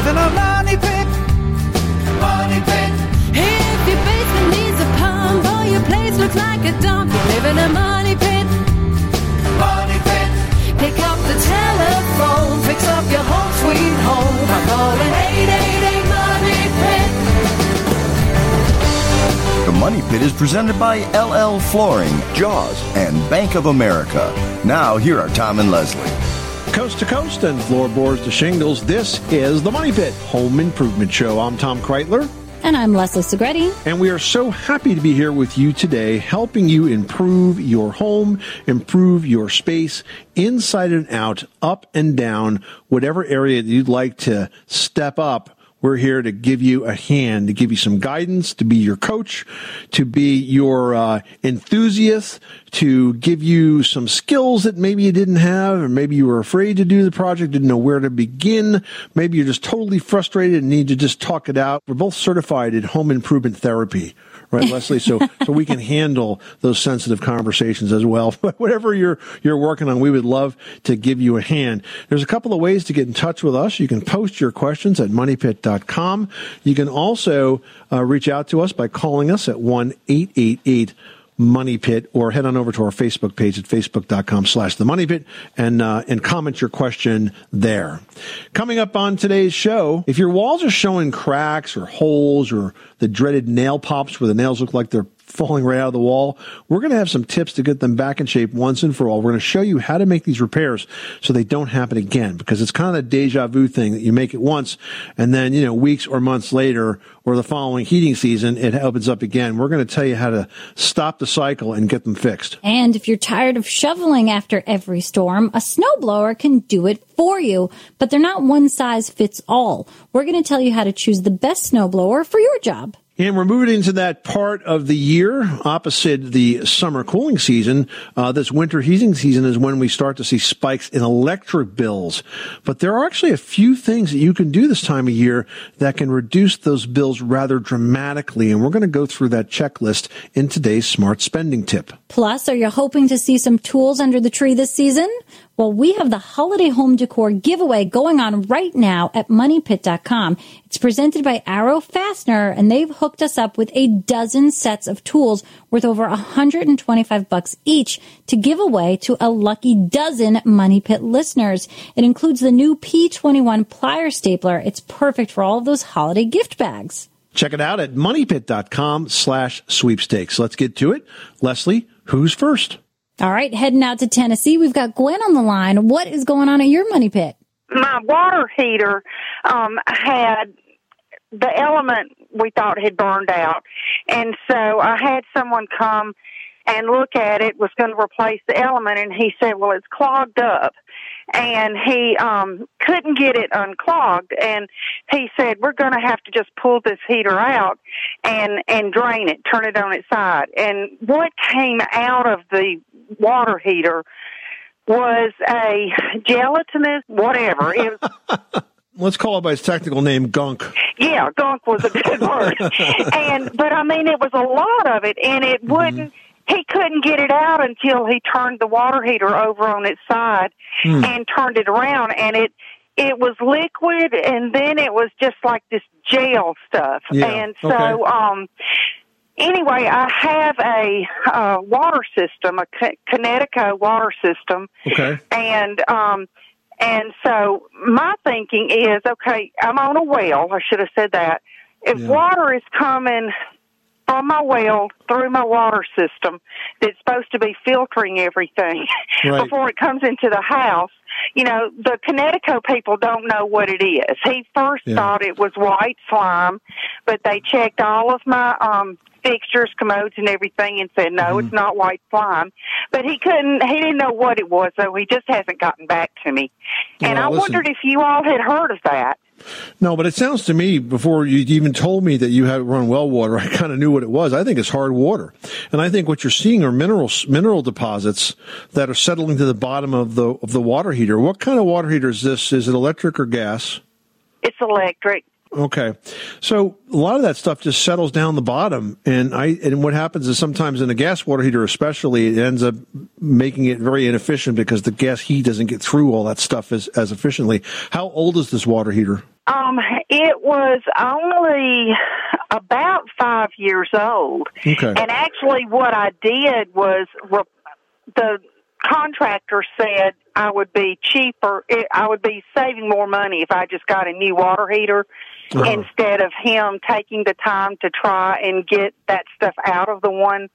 live in a money pit. Money pit. If your basement needs a pump or your place looks like a dump, you live in a money pit. Money pit. Pick up the telephone, fix up your home sweet home by calling 888 Money Pit. The Money Pit is presented by LL Flooring, Jaws, and Bank of America. Now, here are Tom and Leslie. Coast to coast and floorboards to shingles, this is the Money Pit Home Improvement Show. I'm Tom Kraeutler. And I'm Leslie Segrete. And we are so happy to be here with you today, helping you improve your home, improve your space inside and out, up and down, whatever area that you'd like to step up. We're here to give you a hand, to give you some guidance, to be your coach, to be your uh, enthusiast, to give you some skills that maybe you didn't have, or maybe you were afraid to do the project, didn't know where to begin. Maybe you're just totally frustrated and need to just talk it out. We're both certified in home improvement therapy right, Leslie? So, so we can handle those sensitive conversations as well. But whatever you're you're working on, we would love to give you a hand. There's a couple of ways to get in touch with us. You can post your questions at moneypit.com. You can also uh, reach out to us by calling us at one eight eight eight money pit or head on over to our facebook page at facebook.com slash the money pit and uh, and comment your question there. Coming up on today's show if your walls are showing cracks or holes or the dreaded nail pops where the nails look like they're falling right out of the wall. We're going to have some tips to get them back in shape once and for all. We're going to show you how to make these repairs so they don't happen again because it's kind of a deja vu thing that you make it once and then, you know, weeks or months later or the following heating season, it opens up again. We're going to tell you how to stop the cycle and get them fixed. And if you're tired of shoveling after every storm, a snowblower can do it for you, but they're not one size fits all. We're going to tell you how to choose the best snowblower for your job. And we're moving into that part of the year opposite the summer cooling season. Uh, this winter heating season is when we start to see spikes in electric bills. But there are actually a few things that you can do this time of year that can reduce those bills rather dramatically. And we're going to go through that checklist in today's smart spending tip. Plus, are you hoping to see some tools under the tree this season? Well, we have the holiday home decor giveaway going on right now at moneypit.com. It's presented by Arrow Fastener and they've hooked us up with a dozen sets of tools worth over 125 bucks each to give away to a lucky dozen Money Pit listeners. It includes the new P21 plier stapler. It's perfect for all of those holiday gift bags. Check it out at moneypit.com slash sweepstakes. Let's get to it. Leslie, who's first? All right, heading out to Tennessee. We've got Gwen on the line. What is going on at your money pit? my water heater um had the element we thought had burned out and so i had someone come and look at it was going to replace the element and he said well it's clogged up and he um couldn't get it unclogged and he said we're going to have to just pull this heater out and and drain it turn it on its side and what came out of the water heater was a gelatinous whatever. It was Let's call it by its technical name, gunk. yeah, gunk was a good word. and but I mean it was a lot of it and it wouldn't he couldn't get it out until he turned the water heater over on its side Hmm. and turned it around and it it was liquid and then it was just like this gel stuff. Yeah, And so okay. um anyway, I have a uh, water system, a Connecticut water system Okay. and um and so my thinking is okay i'm on a well i should have said that if Yeah. water is coming from my well through my water system that's supposed to be filtering everything Right. before it comes into the house you know the connecticut people don't know what it is he first Yeah. thought it was white slime but they checked all of my um fixtures commodes and everything and said no Mm-hmm. it's not white slime but he couldn't he didn't know what it was so he just hasn't gotten back to me and Well, i listen. wondered if you all had heard of that No, but it sounds to me before you even told me that you had run well water, I kind of knew what it was. I think it's hard water, and I think what you're seeing are minerals, mineral deposits that are settling to the bottom of the of the water heater. What kind of water heater is this? Is it electric or gas? it's electric Okay. So a lot of that stuff just settles down the bottom and I and what happens is sometimes in a gas water heater especially it ends up making it very inefficient because the gas heat doesn't get through all that stuff as, as efficiently. How old is this water heater? Um, it was only about five years old. Okay. And actually, what I did was re- the contractor said I would be cheaper. I would be saving more money if I just got a new water heater Uh-huh. instead of him taking the time to try and get that stuff out of the one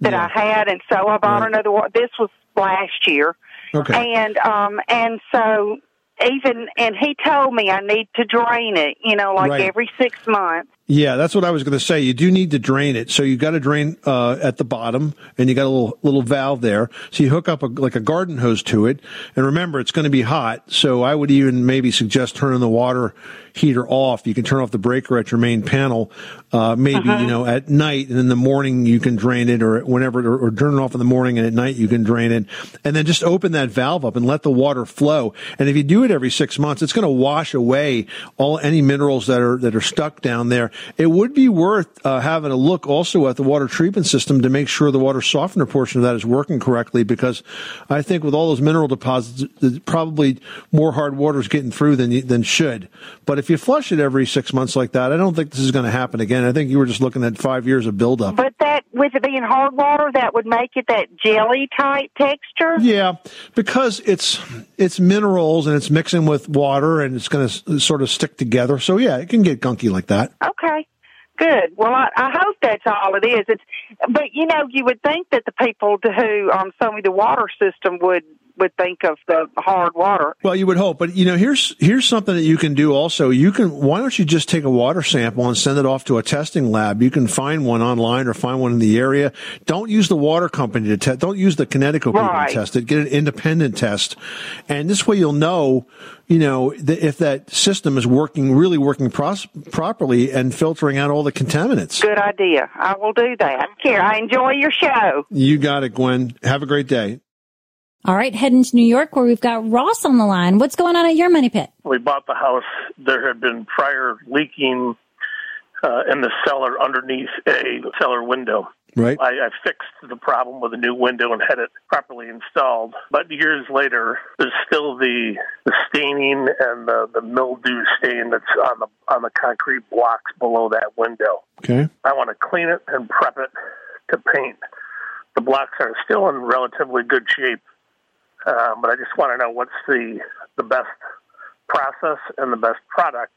that Yeah. I had. And so I bought Right. another one. This was last year. Okay. And um and so even and he told me I need to drain it, you know, like Right. every six months. Yeah, that's what I was going to say. You do need to drain it. So you got to drain uh, at the bottom, and you got a little little valve there. So you hook up a, like a garden hose to it, and remember it's going to be hot. So I would even maybe suggest turning the water heater off. You can turn off the breaker at your main panel, uh, maybe you know at night, and in the morning you can drain it, or whenever, or, or turn it off in the morning, and at night you can drain it, and then just open that valve up and let the water flow. And if you do it every six months, it's going to wash away all any minerals that are that are stuck down there. It would be worth uh, having a look also at the water treatment system to make sure the water softener portion of that is working correctly. Because I think with all those mineral deposits, probably more hard water is getting through than than should. But if you flush it every six months like that, I don't think this is going to happen again. I think you were just looking at five years of buildup. But that with it being hard water, that would make it that jelly type texture. Yeah, because it's it's minerals and it's mixing with water and it's going to sort of stick together. So yeah, it can get gunky like that. Okay. Good. Well, I, I hope that's all it is. It's, but you know, you would think that the people who um, sold me the water system would would think of the hard water. Well, you would hope, but you know, here's here's something that you can do. Also, you can. Why don't you just take a water sample and send it off to a testing lab? You can find one online or find one in the area. Don't use the water company to test. Don't use the Connecticut people Right. to test it. Get an independent test, and this way you'll know. You know th- if that system is working, really working pros- properly, and filtering out all the contaminants. Good idea. I will do that. Here, I enjoy your show. You got it, Gwen. Have a great day. All right, heading to New York where we've got Ross on the line. What's going on at your money pit? we bought the house, there had been prior leaking uh, in the cellar underneath a cellar window. Right. I, I fixed the problem with a new window and had it properly installed. But years later, there's still the, the staining and the, the mildew stain that's on the on the concrete blocks below that window. Okay. I want to clean it and prep it to paint. The blocks are still in relatively good shape, um, but I just want to know what's the the best process and the best product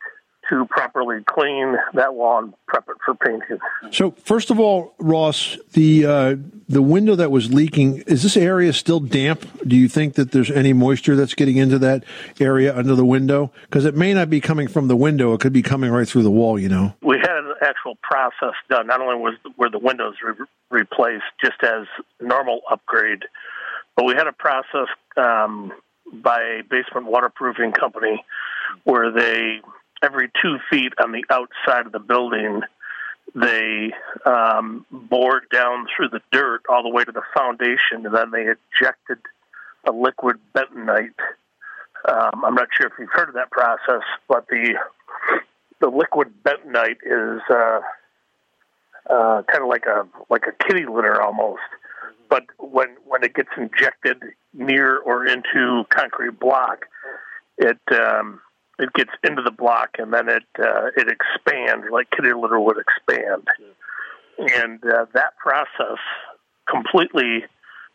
to properly clean that wall and prep it for painting. So first of all, Ross, the uh, the window that was leaking is this area still damp? Do you think that there's any moisture that's getting into that area under the window? Because it may not be coming from the window; it could be coming right through the wall. You know. We had an actual process done. Not only was were the windows re- replaced just as normal upgrade, but we had a process um, by a basement waterproofing company where they every two feet on the outside of the building they um, bored down through the dirt all the way to the foundation, and then they ejected a liquid bentonite. Um, I'm not sure if you've heard of that process, but the the liquid bentonite is uh, uh, kind of like a like a kitty litter almost. But when when it gets injected near or into concrete block, it um, it gets into the block and then it uh, it expands like kitty litter would expand, and uh, that process completely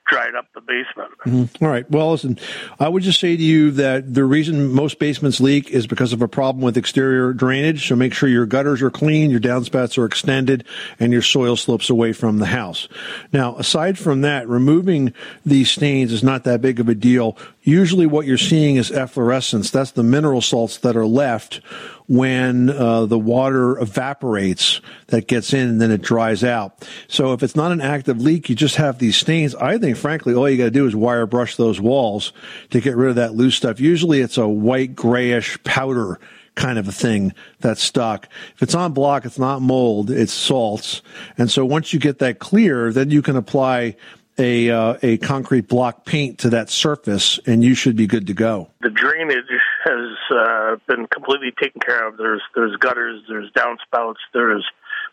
dried up the basement. Mm-hmm. All right. Well, listen, I would just say to you that the reason most basements leak is because of a problem with exterior drainage. So make sure your gutters are clean, your downspouts are extended, and your soil slopes away from the house. Now, aside from that, removing these stains is not that big of a deal. Usually what you're seeing is efflorescence. That's the mineral salts that are left when uh, the water evaporates that gets in and then it dries out. So if it's not an active leak, you just have these stains. I think, frankly, all you got to do is wire brush those walls to get rid of that loose stuff. Usually it's a white grayish powder kind of a thing that's stuck. If it's on block, it's not mold, it's salts. And so once you get that clear, then you can apply a uh, a concrete block paint to that surface, and you should be good to go. the drainage has uh, been completely taken care of. There's there's gutters, there's downspouts, there's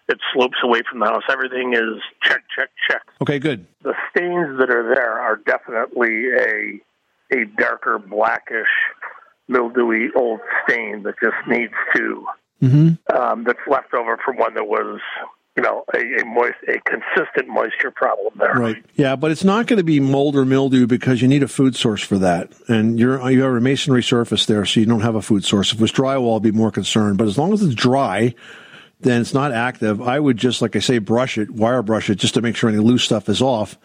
it slopes away from the house. Everything is check, check, check. Okay, good. The stains that are there are definitely a a darker blackish, mildewy old stain that just needs to um, that's left over from when there was you know a, a moist a consistent moisture problem there. Right. Yeah, but it's not going to be mold or mildew because you need a food source for that. And you're you have a masonry surface there, so you don't have a food source. If it was drywall, I'd be more concerned. But as long as it's dry, then it's not active. I would just, like I say, brush it, wire brush it, just to make sure any loose stuff is off,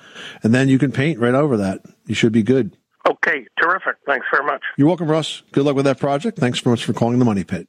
and then you can paint right over that. You should be good. Okay, terrific. Thanks very much. You're welcome, Russ. Good luck with that project. Thanks so much for calling the Money Pit.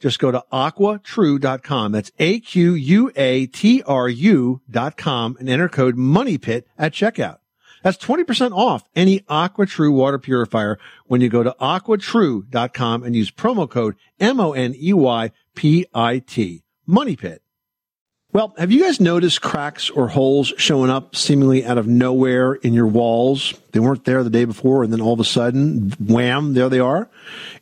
Just go to aquatru.com. That's A-Q-U-A-T-R-U dot com and enter code MONEYPIT at checkout. That's 20% off any AquaTru water purifier when you go to aquatru.com and use promo code M-O-N-E-Y-P-I-T. Money Pit. Well, have you guys noticed cracks or holes showing up seemingly out of nowhere in your walls? They weren't there the day before and then all of a sudden, wham, there they are.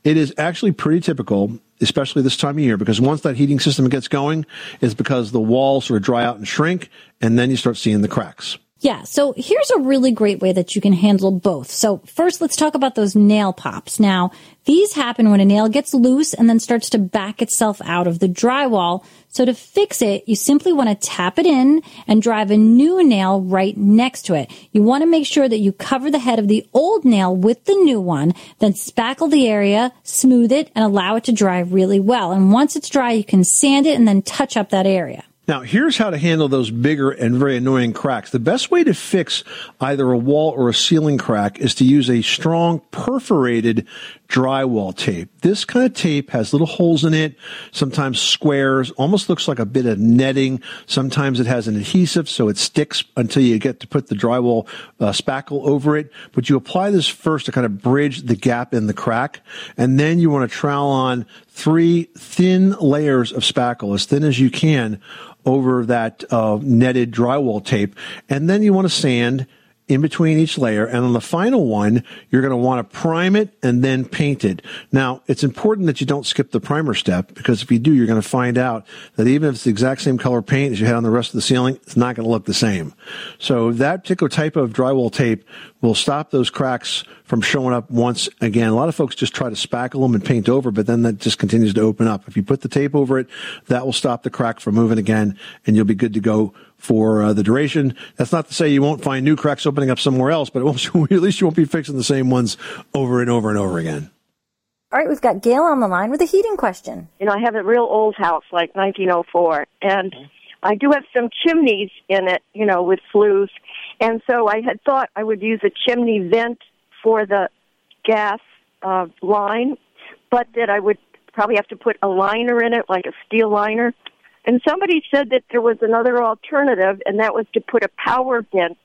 It is actually pretty typical, especially this time of year, because once that heating system gets going, it's because the walls sort of dry out and shrink and then you start seeing the cracks. Yeah, so here's a really great way that you can handle both. So first, let's talk about those nail pops. Now, these happen when a nail gets loose and then starts to back itself out of the drywall. So to fix it, you simply want to tap it in and drive a new nail right next to it. You want to make sure that you cover the head of the old nail with the new one, then spackle the area, smooth it, and allow it to dry really well. And once it's dry, you can sand it and then touch up that area. Now, here's how to handle those bigger and very annoying cracks. The best way to fix either a wall or a ceiling crack is to use a strong perforated drywall tape. This kind of tape has little holes in it, sometimes squares, almost looks like a bit of netting. Sometimes it has an adhesive so it sticks until you get to put the drywall uh, spackle over it. But you apply this first to kind of bridge the gap in the crack. And then you want to trowel on three thin layers of spackle, as thin as you can, over that uh, netted drywall tape. And then you want to sand in between each layer. And on the final one, you're going to want to prime it and then paint it. Now, it's important that you don't skip the primer step because if you do, you're going to find out that even if it's the exact same color paint as you had on the rest of the ceiling, it's not going to look the same. So that particular type of drywall tape will stop those cracks from showing up once again. A lot of folks just try to spackle them and paint over, but then that just continues to open up. If you put the tape over it, that will stop the crack from moving again and you'll be good to go for uh, the duration. That's not to say you won't find new cracks opening up somewhere else, but won't, at least you won't be fixing the same ones over and over and over again. All right, we've got Gail on the line with a heating question. You know, I have a real old house, like 1904, and I do have some chimneys in it, you know, with flues. And so I had thought I would use a chimney vent for the gas uh, line, but that I would probably have to put a liner in it, like a steel liner. And somebody said that there was another alternative, and that was to put a power vent,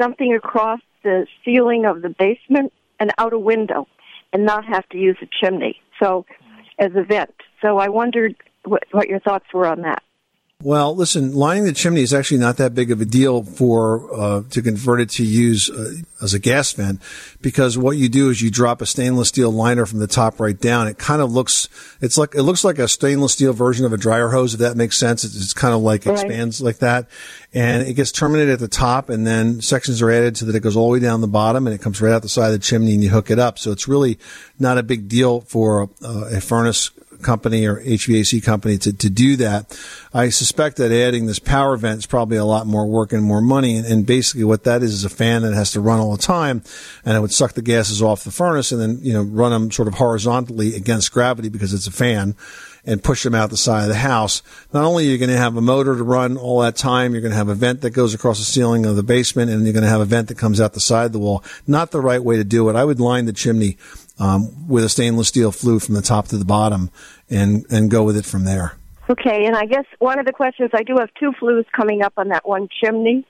something across the ceiling of the basement and out a window, and not have to use a chimney. So, as a vent. So I wondered what, what your thoughts were on that. Well, listen, lining the chimney is actually not that big of a deal for uh, to convert it to use uh, as a gas vent because what you do is you drop a stainless steel liner from the top right down. It kind of looks it's like it looks like a stainless steel version of a dryer hose if that makes sense. It's, it's kind of like Right. expands like that, and it gets terminated at the top, and then sections are added so that it goes all the way down the bottom, and it comes right out the side of the chimney, and you hook it up. So it's really not a big deal for uh, a furnace company or HVAC company to, to do that. I suspect that adding this power vent is probably a lot more work and more money. And, and basically what that is is a fan that has to run all the time and it would suck the gases off the furnace and then, you know, run them sort of horizontally against gravity because it's a fan and push them out the side of the house. Not only are you going to have a motor to run all that time, you're going to have a vent that goes across the ceiling of the basement and you're going to have a vent that comes out the side of the wall. Not the right way to do it. I would line the chimney um, with a stainless steel flue from the top to the bottom and, and go with it from there. Okay, and I guess one of the questions I do have two flues coming up on that one chimney.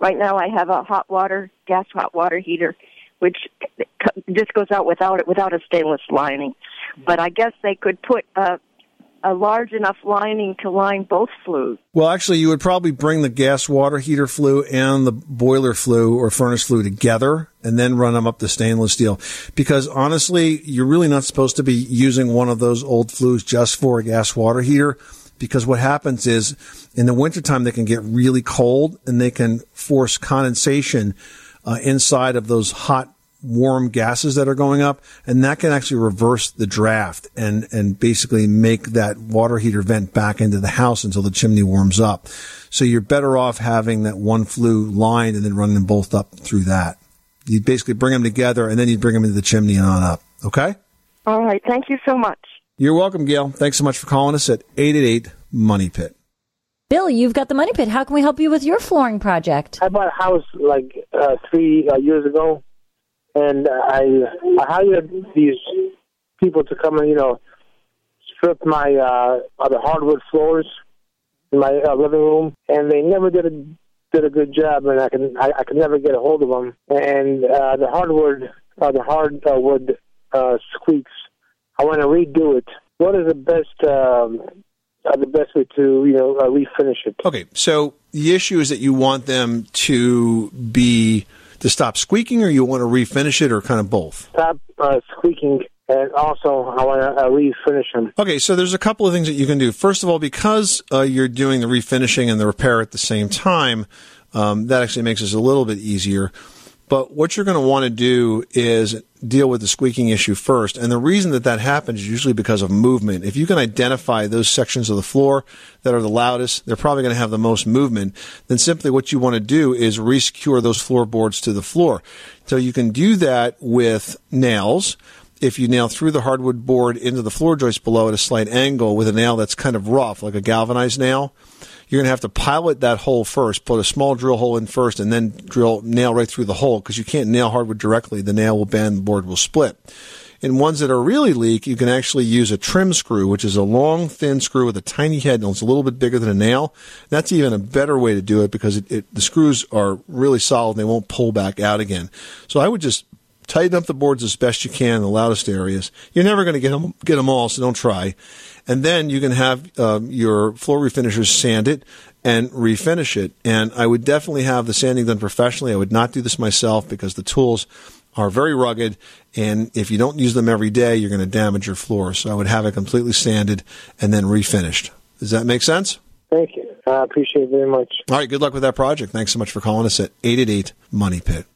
Right now, I have a hot water, gas hot water heater, which just goes out without it, without a stainless lining. But I guess they could put a a large enough lining to line both flues. Well, actually, you would probably bring the gas water heater flue and the boiler flue or furnace flue together and then run them up the stainless steel. Because honestly, you're really not supposed to be using one of those old flues just for a gas water heater. Because what happens is in the wintertime, they can get really cold and they can force condensation uh, inside of those hot warm gases that are going up, and that can actually reverse the draft and and basically make that water heater vent back into the house until the chimney warms up. So you're better off having that one flue lined and then running them both up through that. You'd basically bring them together and then you'd bring them into the chimney and on up. Okay? All right, thank you so much. You're welcome, Gail. Thanks so much for calling us at 888 Money Pit. Bill, you've got the money pit. How can we help you with your flooring project? I bought a house like uh, three uh, years ago, and I I hired these people to come and you know strip my uh, uh, hardwood floors in my uh, living room, and they never did a did a good job, and I can I, I could never get a hold of them. And uh, the hardwood uh, the hardwood uh, squeaks. I want to redo it. What is the best um, uh, the best way to you know uh, refinish it? Okay, so the issue is that you want them to be to stop squeaking, or you want to refinish it, or kind of both. Stop uh, squeaking, and also I want to uh, refinish them. Okay, so there's a couple of things that you can do. First of all, because uh, you're doing the refinishing and the repair at the same time, um, that actually makes this a little bit easier. But what you're going to want to do is deal with the squeaking issue first. And the reason that that happens is usually because of movement. If you can identify those sections of the floor that are the loudest, they're probably going to have the most movement. Then simply what you want to do is resecure those floorboards to the floor. So you can do that with nails if you nail through the hardwood board into the floor joist below at a slight angle with a nail that's kind of rough, like a galvanized nail, you're going to have to pilot that hole first, put a small drill hole in first, and then drill nail right through the hole because you can't nail hardwood directly. The nail will bend, the board will split. In ones that are really leak, you can actually use a trim screw, which is a long, thin screw with a tiny head and it's a little bit bigger than a nail. That's even a better way to do it because it, it, the screws are really solid and they won't pull back out again. So I would just tighten up the boards as best you can in the loudest areas. You're never going to get them, get them all, so don't try. And then you can have um, your floor refinishers sand it and refinish it. And I would definitely have the sanding done professionally. I would not do this myself because the tools are very rugged, and if you don't use them every day, you're going to damage your floor. So I would have it completely sanded and then refinished. Does that make sense? Thank you. I appreciate it very much. All right, good luck with that project. Thanks so much for calling us at 888 Money Pit.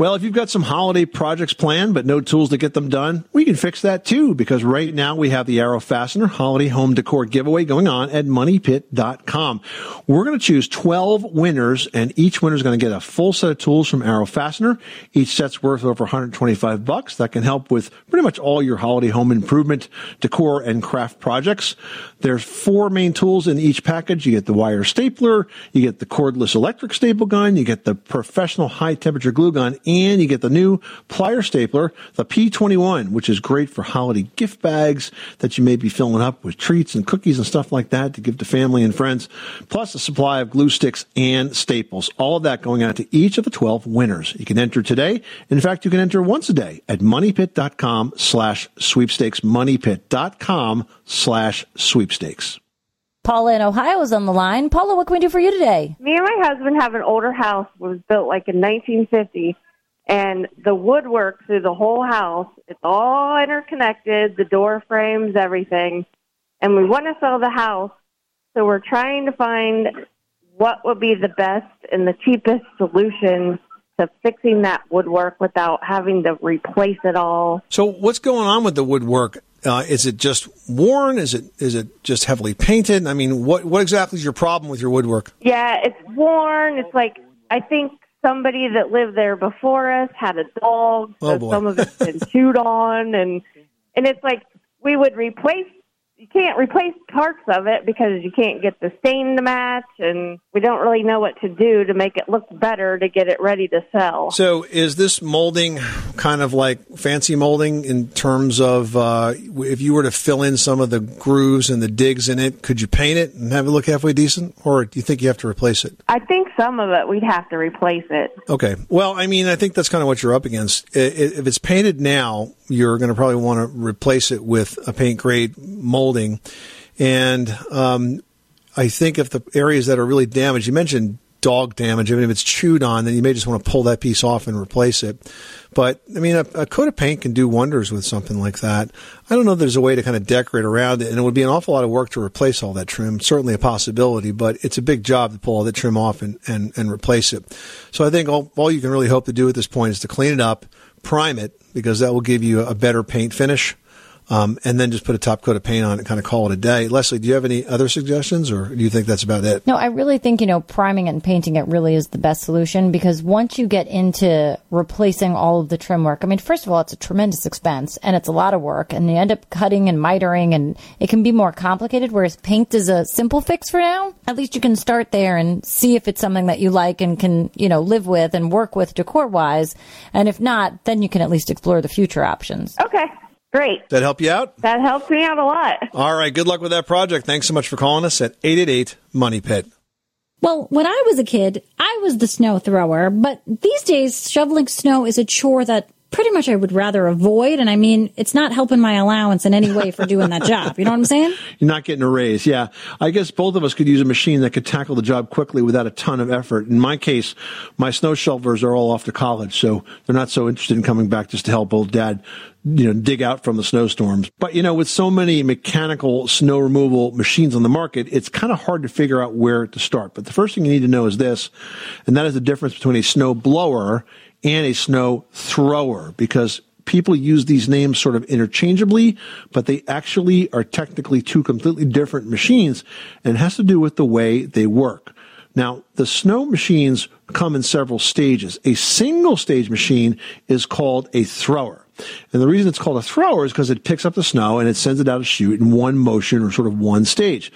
Well, if you've got some holiday projects planned but no tools to get them done, we can fix that too because right now we have the Arrow Fastener Holiday Home Decor giveaway going on at moneypit.com. We're going to choose 12 winners and each winner is going to get a full set of tools from Arrow Fastener. Each set's worth over 125 bucks. That can help with pretty much all your holiday home improvement, decor and craft projects. There's four main tools in each package. You get the wire stapler, you get the cordless electric staple gun, you get the professional high temperature glue gun, and you get the new plier stapler, the P21, which is great for holiday gift bags that you may be filling up with treats and cookies and stuff like that to give to family and friends, plus a supply of glue sticks and staples. All of that going out to each of the 12 winners. You can enter today. In fact, you can enter once a day at moneypit.com slash sweepstakes, moneypit.com slash sweepstakes. Paula in Ohio is on the line. Paula, what can we do for you today? Me and my husband have an older house was built like in 1950 and the woodwork through the whole house, it's all interconnected, the door frames, everything. And we want to sell the house, so we're trying to find what would be the best and the cheapest solution to fixing that woodwork without having to replace it all. So what's going on with the woodwork? Uh, is it just worn? Is it is it just heavily painted? I mean, what what exactly is your problem with your woodwork? Yeah, it's worn. It's like I think somebody that lived there before us had a dog, so Oh, boy. some of it's been chewed on, and and it's like we would replace. You can't replace parts of it because you can't get the stain to match, and we don't really know what to do to make it look better to get it ready to sell. So is this molding kind of like fancy molding in terms of uh, if you were to fill in some of the grooves and the digs in it, could you paint it and have it look halfway decent, or do you think you have to replace it? I think some of it we'd have to replace it. Okay. Well, I mean, I think that's kind of what you're up against. If it's painted now, you're going to probably want to replace it with a paint grade molding. And um, I think if the areas that are really damaged, you mentioned dog damage. I mean, if it's chewed on, then you may just want to pull that piece off and replace it. But I mean, a, a coat of paint can do wonders with something like that. I don't know if there's a way to kind of decorate around it, and it would be an awful lot of work to replace all that trim. Certainly a possibility, but it's a big job to pull all that trim off and, and, and replace it. So I think all, all you can really hope to do at this point is to clean it up, prime it, because that will give you a better paint finish. Um, and then just put a top coat of paint on it and kind of call it a day. Leslie, do you have any other suggestions or do you think that's about it? No, I really think, you know, priming it and painting it really is the best solution because once you get into replacing all of the trim work, I mean, first of all, it's a tremendous expense and it's a lot of work and you end up cutting and mitering and it can be more complicated. Whereas paint is a simple fix for now. At least you can start there and see if it's something that you like and can, you know, live with and work with decor wise. And if not, then you can at least explore the future options. Okay, great. That help you out? That helps me out a lot. All right. Good luck with that project. Thanks so much for calling us at 888 Money Pit. Well, when I was a kid, I was the snow thrower, but these days, shoveling snow is a chore that pretty much I would rather avoid. And I mean, it's not helping my allowance in any way for doing that job. You know what I'm saying? You're not getting a raise. Yeah. I guess both of us could use a machine that could tackle the job quickly without a ton of effort. In my case, my snow shovelers are all off to college, so they're not so interested in coming back just to help old dad, you know, dig out from the snowstorms. But, you know, with so many mechanical snow removal machines on the market, it's kind of hard to figure out where to start. But the first thing you need to know is this, and that is the difference between a snow blower and a snow thrower because people use these names sort of interchangeably, but they actually are technically two completely different machines and it has to do with the way they work. Now, the snow machines come in several stages. A single stage machine is called a thrower. And the reason it's called a thrower is because it picks up the snow and it sends it out a chute in one motion or sort of one stage.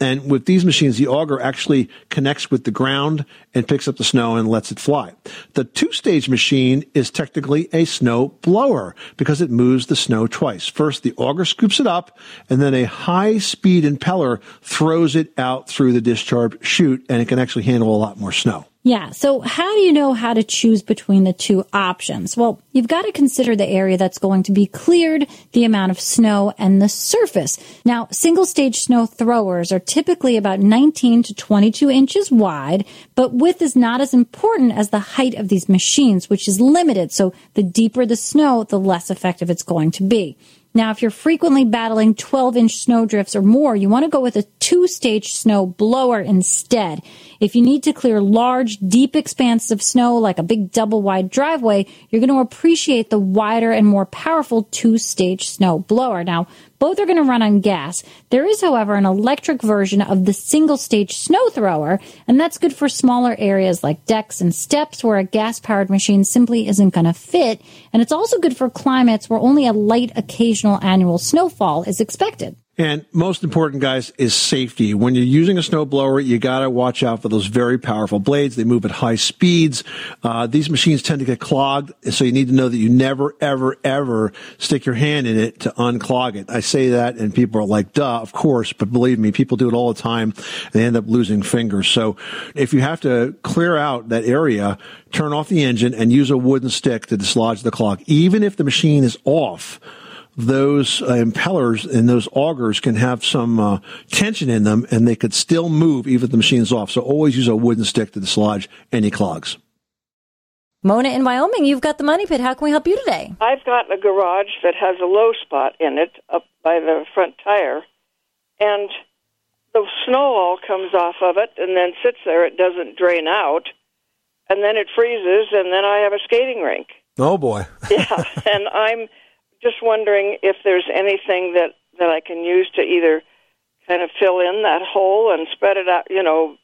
And with these machines, the auger actually connects with the ground and picks up the snow and lets it fly. The two stage machine is technically a snow blower because it moves the snow twice. First, the auger scoops it up and then a high speed impeller throws it out through the discharge chute and it can actually handle a lot more snow. Yeah. So how do you know how to choose between the two options? Well, you've got to consider the area that's going to be cleared, the amount of snow, and the surface. Now, single stage snow throwers are typically about 19 to 22 inches wide, but width is not as important as the height of these machines, which is limited. So the deeper the snow, the less effective it's going to be. Now, if you're frequently battling 12 inch snow drifts or more, you want to go with a two stage snow blower instead. If you need to clear large, deep expanses of snow like a big double wide driveway, you're going to appreciate the wider and more powerful two stage snow blower. Now, both are going to run on gas. There is, however, an electric version of the single stage snow thrower, and that's good for smaller areas like decks and steps where a gas powered machine simply isn't going to fit. And it's also good for climates where only a light occasional annual snowfall is expected. And most important, guys, is safety. When you're using a snowblower, you gotta watch out for those very powerful blades. They move at high speeds. Uh, these machines tend to get clogged, so you need to know that you never, ever, ever stick your hand in it to unclog it. I say that, and people are like, "Duh, of course," but believe me, people do it all the time, and they end up losing fingers. So, if you have to clear out that area, turn off the engine and use a wooden stick to dislodge the clog, even if the machine is off those uh, impellers and those augers can have some uh, tension in them and they could still move even if the machine's off. So always use a wooden stick to dislodge any clogs. Mona in Wyoming, you've got the money pit. How can we help you today? I've got a garage that has a low spot in it up by the front tire, and the snow all comes off of it and then sits there. It doesn't drain out, and then it freezes, and then I have a skating rink. Oh boy. yeah, and I'm just wondering if there's anything that that I can use to either kind of fill in that hole and spread it out, you know,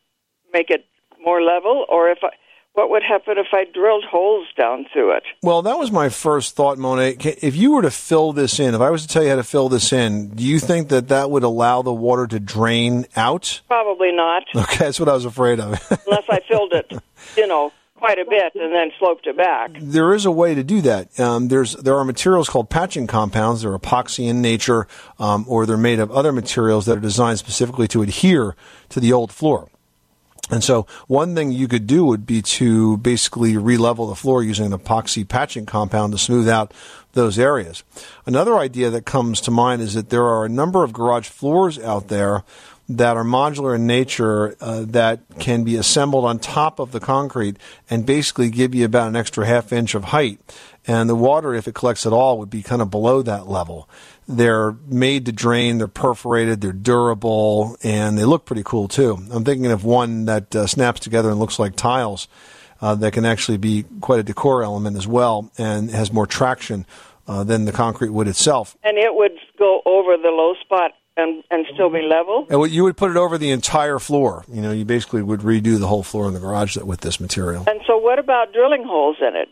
make it more level, or if I, what would happen if I drilled holes down through it? Well, that was my first thought, Monet. If you were to fill this in, if I was to tell you how to fill this in, do you think that that would allow the water to drain out? Probably not, Okay, that's what I was afraid of. unless I filled it, you know, quite a bit and then sloped it back. there is a way to do that. Um, there's there are materials called patching compounds. They're epoxy in nature, um, or they're made of other materials that are designed specifically to adhere to the old floor. And so one thing you could do would be to basically re-level the floor using an epoxy patching compound to smooth out those areas. Another idea that comes to mind is that there are a number of garage floors out there that are modular in nature uh, that can be assembled on top of the concrete and basically give you about an extra half inch of height. And the water, if it collects at all, would be kind of below that level. They're made to drain, they're perforated, they're durable, and they look pretty cool too. I'm thinking of one that uh, snaps together and looks like tiles uh, that can actually be quite a decor element as well and has more traction uh, than the concrete would itself. And it would go over the low spot and, and still be level. And what- you would put it over the entire floor. You know, you basically would redo the whole floor in the garage with this material. And so, what about drilling holes in it?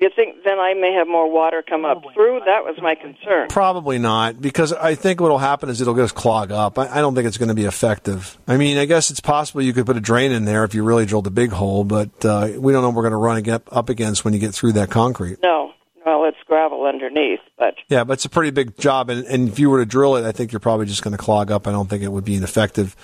Do you think then I may have more water come up through? That was my concern. Probably not, because I think what'll happen is it'll just clog up. I, I don't think it's going to be effective. I mean, I guess it's possible you could put a drain in there if you really drilled a big hole, but uh, we don't know what we're going to run ag- up against when you get through that concrete. No, well, it's gravel underneath, but Yeah, but it's a pretty big job, and, and if you were to drill it, I think you're probably just going to clog up. I don't think it would be an effective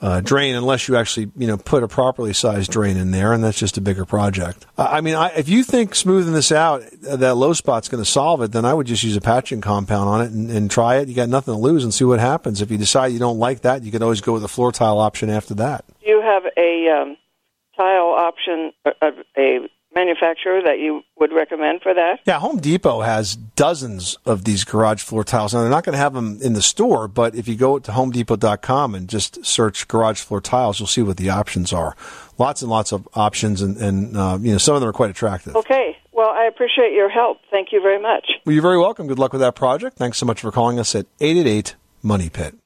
uh, drain unless you actually, you know, put a properly sized drain in there, and that's just a bigger project. Uh, I mean, I, if you think smoothing this out, uh, that low spot's going to solve it, then I would just use a patching compound on it and, and try it. You got nothing to lose, and see what happens. If you decide you don't like that, you could always go with the floor tile option after that. do you have a um, tile option, a, a manufacturer that you would recommend for that? Yeah, Home Depot has dozens of these garage floor tiles. Now, they're not going to have them in the store, but if you go to homedepot.com and just search garage floor tiles, you'll see what the options are. Lots and lots of options, and, and uh, you know some of them are quite attractive. Okay. Well, I appreciate your help. Thank you very much. Well, you're very welcome. Good luck with that project. Thanks so much for calling us at 888 Money Pit.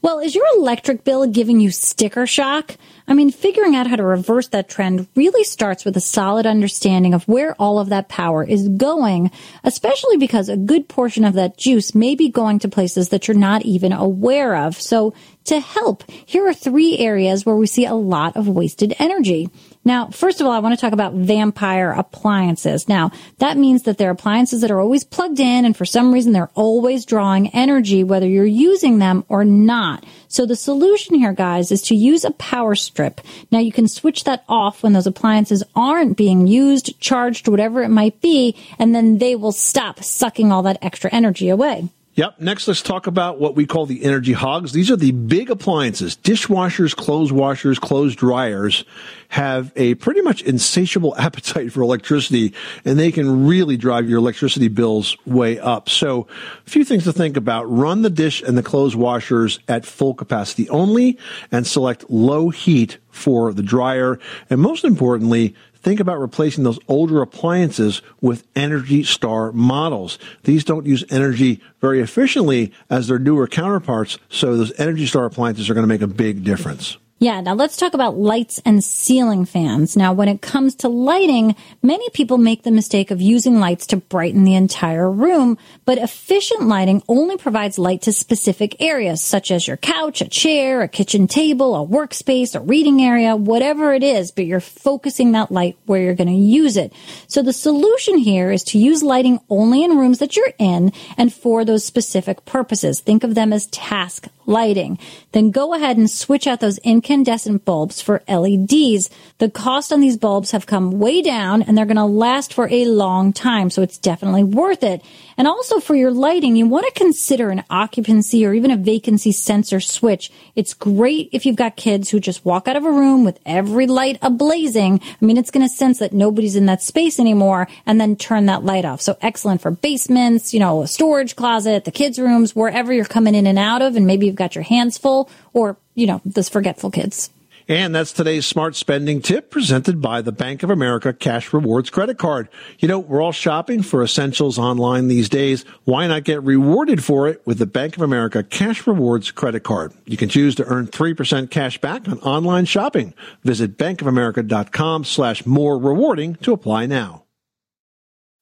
Well, is your electric bill giving you sticker shock? I mean, figuring out how to reverse that trend really starts with a solid understanding of where all of that power is going, especially because a good portion of that juice may be going to places that you're not even aware of. So to help, here are three areas where we see a lot of wasted energy. Now, first of all, I want to talk about vampire appliances. Now, that means that they're appliances that are always plugged in and for some reason they're always drawing energy, whether you're using them or not. So the solution here, guys, is to use a power strip. Now you can switch that off when those appliances aren't being used, charged, whatever it might be, and then they will stop sucking all that extra energy away. Yep. Next, let's talk about what we call the energy hogs. These are the big appliances. Dishwashers, clothes washers, clothes dryers have a pretty much insatiable appetite for electricity and they can really drive your electricity bills way up. So a few things to think about. Run the dish and the clothes washers at full capacity only and select low heat for the dryer. And most importantly, think about replacing those older appliances with Energy Star models. These don't use energy very efficiently as their newer counterparts, so those Energy Star appliances are going to make a big difference. Yeah, now let's talk about lights and ceiling fans. Now, when it comes to lighting, many people make the mistake of using lights to brighten the entire room, but efficient lighting only provides light to specific areas, such as your couch, a chair, a kitchen table, a workspace, a reading area, whatever it is, but you're focusing that light where you're going to use it. So the solution here is to use lighting only in rooms that you're in and for those specific purposes. Think of them as task lighting. Then go ahead and switch out those incandescent bulbs for LEDs. The cost on these bulbs have come way down and they're going to last for a long time. So it's definitely worth it. And also for your lighting, you want to consider an occupancy or even a vacancy sensor switch. It's great if you've got kids who just walk out of a room with every light ablazing. I mean, it's going to sense that nobody's in that space anymore and then turn that light off. So excellent for basements, you know, a storage closet, the kids' rooms, wherever you're coming in and out of. And maybe you've got your hands full or, you know, those forgetful kids. And that's today's smart spending tip presented by the Bank of America Cash Rewards credit card. You know, we're all shopping for essentials online these days. Why not get rewarded for it with the Bank of America Cash Rewards credit card? You can choose to earn 3% cash back on online shopping. Visit bankofamerica.com slash more rewarding to apply now.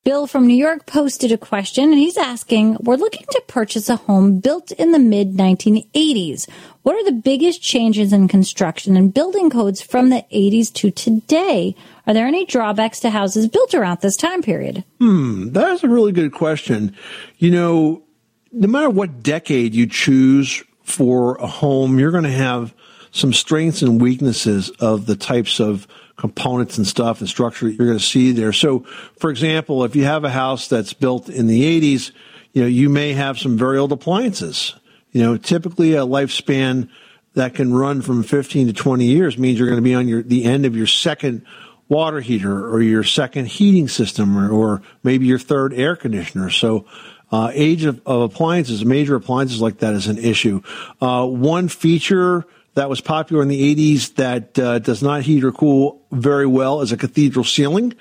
Bill from New York posted a question and he's asking, we're looking to purchase a home built in the mid 1980s. What are the biggest changes in construction and building codes from the 80s to today? Are there any drawbacks to houses built around this time period? Hmm, that's a really good question. You know, no matter what decade you choose for a home, you're going to have some strengths and weaknesses of the types of components and stuff and structure that you're going to see there. So, for example, if you have a house that's built in the 80s, you know, you may have some very old appliances. You know, typically a lifespan that can run from 15 to 20 years means you're going to be on your the end of your second water heater or your second heating system or, or maybe your third air conditioner. So, uh, age of, of, appliances, major appliances like that is an issue. Uh, one feature that was popular in the 80s that uh, does not heat or cool very well as a cathedral ceiling.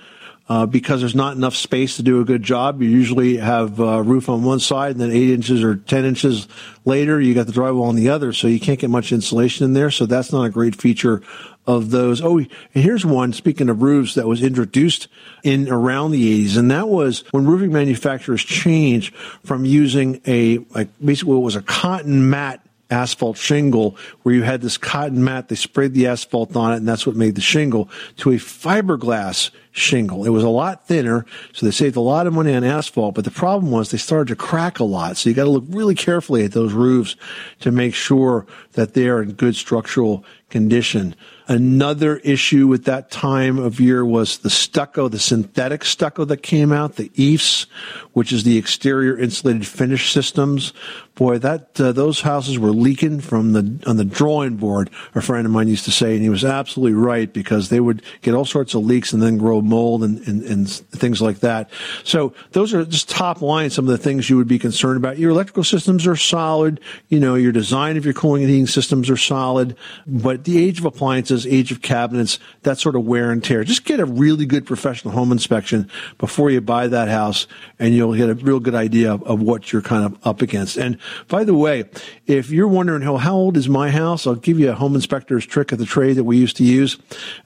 Uh, because there's not enough space to do a good job. You usually have a roof on one side and then eight inches or 10 inches later, you got the drywall on the other. So you can't get much insulation in there. So that's not a great feature of those. Oh, and here's one, speaking of roofs that was introduced in around the 80s. And that was when roofing manufacturers changed from using a, like basically what was a cotton mat asphalt shingle where you had this cotton mat, they sprayed the asphalt on it, and that's what made the shingle, to a fiberglass shingle. It was a lot thinner, so they saved a lot of money on asphalt, but the problem was they started to crack a lot. So you got to look really carefully at those roofs to make sure that they are in good structural condition. Another issue with that time of year was the stucco, the synthetic stucco that came out, the EIFS, which is the exterior insulated finish systems. Boy, that uh, those houses were leaking from the on the drawing board. A friend of mine used to say, and he was absolutely right because they would get all sorts of leaks and then grow mold and, and, and things like that. So those are just top line, some of the things you would be concerned about. Your electrical systems are solid. You know, your design of your cooling and heating systems are solid, but the age of appliances, age of cabinets, that sort of wear and tear. Just get a really good professional home inspection before you buy that house and you'll get a real good idea of, of what you're kind of up against. And by the way, if you're wondering, how, old is my house? I'll give you a home inspector's trick of the trade that we used to use.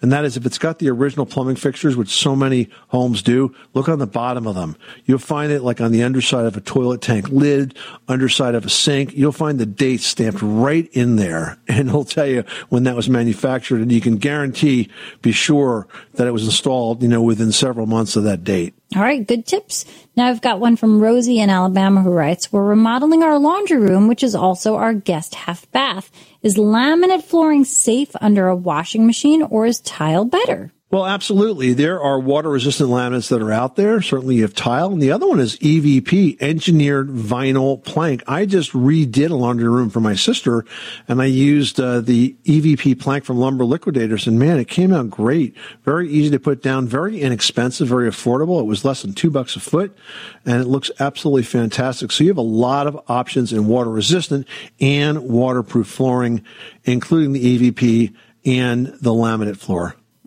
And that is if it's got the original plumbing fixtures, which so many homes do, look on the bottom of them. You'll find it like on the underside of a toilet tank lid, underside of a sink. You'll find the date stamped right in there and it'll tell you when that was manufactured. And you can guarantee, be sure that it was installed, you know, within several months of that date. All right, good tips. Now I've got one from Rosie in Alabama who writes, We're remodeling our laundry room, which is also our guest half bath. Is laminate flooring safe under a washing machine or is tile better? Well, absolutely. There are water resistant laminates that are out there. Certainly you have tile. And the other one is EVP, engineered vinyl plank. I just redid a laundry room for my sister and I used uh, the EVP plank from Lumber Liquidators and man, it came out great. Very easy to put down, very inexpensive, very affordable. It was less than two bucks a foot and it looks absolutely fantastic. So you have a lot of options in water resistant and waterproof flooring, including the EVP and the laminate floor.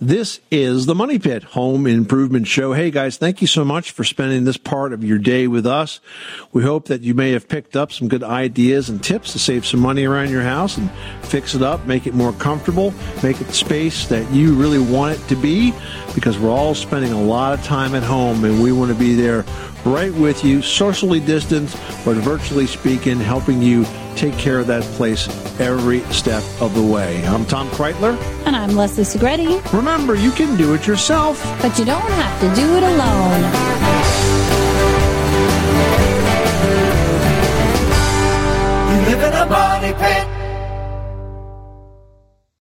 This is the Money Pit Home Improvement Show. Hey guys, thank you so much for spending this part of your day with us. We hope that you may have picked up some good ideas and tips to save some money around your house and fix it up, make it more comfortable, make it the space that you really want it to be because we're all spending a lot of time at home and we want to be there right with you, socially distanced, but virtually speaking, helping you take care of that place every step of the way. I'm Tom Kraeutler. And I'm Leslie Segrete. Remember, you can do it yourself, but you don't have to do it alone. You live in a money pit.